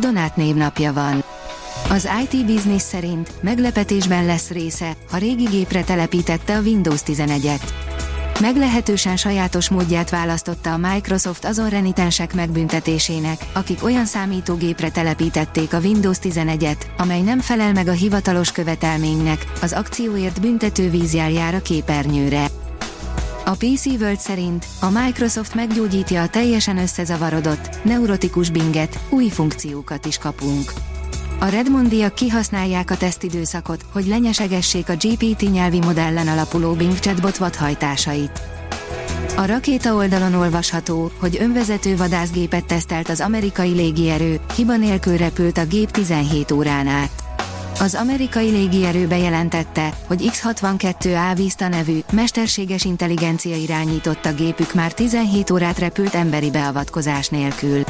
Donát névnapja van. Az IT Business szerint meglepetésben lesz része, ha régi gépre telepítette a Windows 11-et. Meglehetősen sajátos módját választotta a Microsoft azon renitensek megbüntetésének, akik olyan számítógépre telepítették a Windows 11-et, amely nem felel meg a hivatalos követelménynek, az akcióért büntető vízjel jár a képernyőre. A PC World szerint a Microsoft meggyógyítja a teljesen összezavarodott, neurotikus binget, új funkciókat is kapunk. A Redmondiak kihasználják a tesztidőszakot, hogy lenyesegessék a GPT nyelvi modellen alapuló Bing chatbot vadhajtásait. A rakéta oldalon olvasható, hogy önvezető vadászgépet tesztelt az amerikai légierő, hiba nélkül repült a gép 17 órán át. Az amerikai légierő bejelentette, hogy X-62A Vista nevű, mesterséges intelligencia irányította gépük már 17 órát repült emberi beavatkozás nélkül.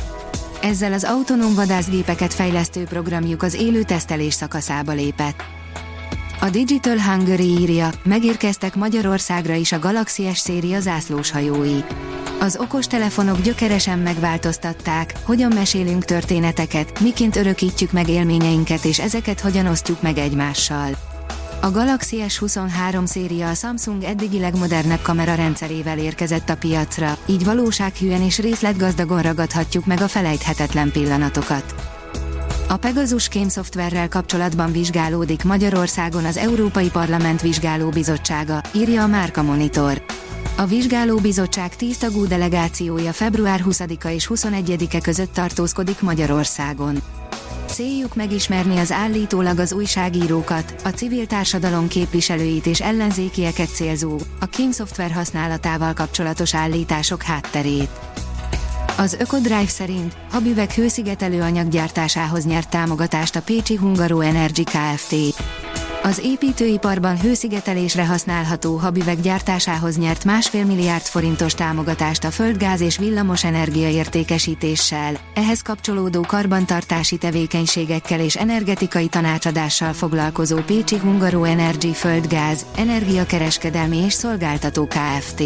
Ezzel az autonóm vadászgépeket fejlesztő programjuk az élő tesztelés szakaszába lépett. A Digital Hungary írja, megérkeztek Magyarországra is a Galaxy S széria zászlós hajói. Az okostelefonok gyökeresen megváltoztatták, hogyan mesélünk történeteket, miként örökítjük meg élményeinket és ezeket hogyan osztjuk meg egymással. A Galaxy S23 széria a Samsung eddigi legmodernebb kamerarendszerével érkezett a piacra, így valósághűen és részletgazdagon ragadhatjuk meg a felejthetetlen pillanatokat. A Pegasus Kém szoftverrel kapcsolatban vizsgálódik Magyarországon az Európai Parlament Vizsgálóbizottsága, írja a Márka Monitor. A vizsgálóbizottság 10 tagú delegációja február 20-a és 21-e között tartózkodik Magyarországon. Céljuk megismerni az állítólag az újságírókat, a civil társadalom képviselőit és ellenzékieket célzó, a Kim szoftver használatával kapcsolatos állítások hátterét. Az Ökodrive szerint habüveg hőszigetelő anyaggyártásához nyert támogatást a Pécsi Hungaro Energy Kft. Az építőiparban hőszigetelésre használható habüveg gyártásához nyert másfél milliárd forintos támogatást a földgáz és villamos energia értékesítéssel, ehhez kapcsolódó karbantartási tevékenységekkel és energetikai tanácsadással foglalkozó Pécsi Hungaro Energy Földgáz, energiakereskedelmi és szolgáltató Kft.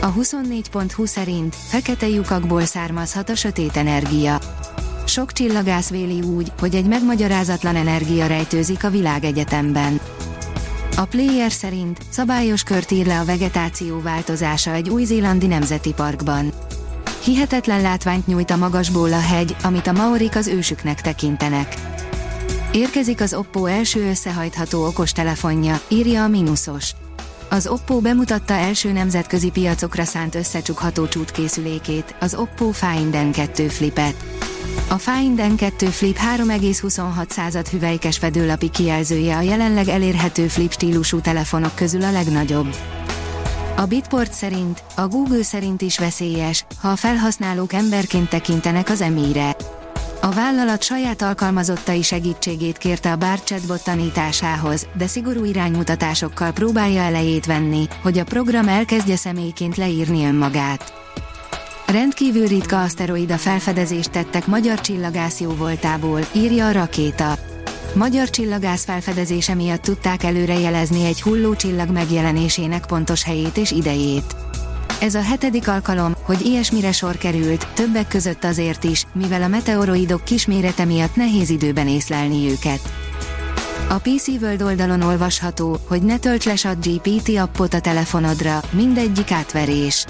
A 24.20 szerint fekete lyukakból származhat a sötét energia. Sok csillagász véli úgy, hogy egy megmagyarázatlan energia rejtőzik a világegyetemben. A player szerint szabályos kört ír le a vegetáció változása egy új-zélandi nemzeti parkban. Hihetetlen látványt nyújt a magasból a hegy, amit a maorik az ősüknek tekintenek. Érkezik az Oppo első összehajtható okostelefonja, írja a Minusos. Az Oppo bemutatta első nemzetközi piacokra szánt összecsukható csútkészülékét, az Oppo Find N2 Flipet. A Find N2 Flip 3,26 hüvelykes fedőlapi kijelzője a jelenleg elérhető flip stílusú telefonok közül a legnagyobb. A Bitport szerint, a Google szerint is veszélyes, ha a felhasználók emberként tekintenek az emire. A vállalat saját alkalmazottai segítségét kérte a Bard chatbot tanításához, de szigorú iránymutatásokkal próbálja elejét venni, hogy a program elkezdje személyként leírni önmagát. Rendkívül ritka aszteroida felfedezést tettek magyar csillagász jó voltából, írja a rakéta. Magyar csillagász felfedezése miatt tudták előrejelezni egy hulló csillag megjelenésének pontos helyét és idejét. Ez a hetedik alkalom, hogy ilyesmire sor került, többek között azért is, mivel a meteoroidok kismérete miatt nehéz időben észlelni őket. A PC World oldalon olvasható, hogy ne tölts le GPT appot a telefonodra, mindegyik átverés.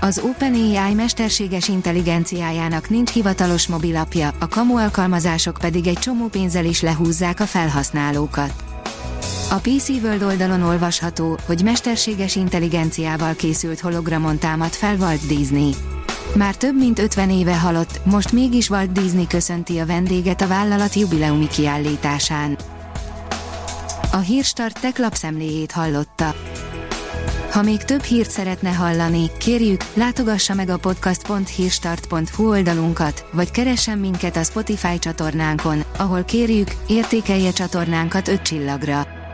Az OpenAI mesterséges intelligenciájának nincs hivatalos mobilapja, a kamu alkalmazások pedig egy csomó pénzzel is lehúzzák a felhasználókat. A PC World oldalon olvasható, hogy mesterséges intelligenciával készült hologramon támad fel Walt Disney. Már több mint 50 éve halott, most mégis Walt Disney köszönti a vendéget a vállalat jubileumi kiállításán. A Hírstart tech lapszemléjét hallotta. Ha még több hírt szeretne hallani, kérjük, látogassa meg a podcast.hírstart.hu oldalunkat, vagy keressen minket a Spotify csatornánkon, ahol kérjük, értékelje csatornánkat 5 csillagra.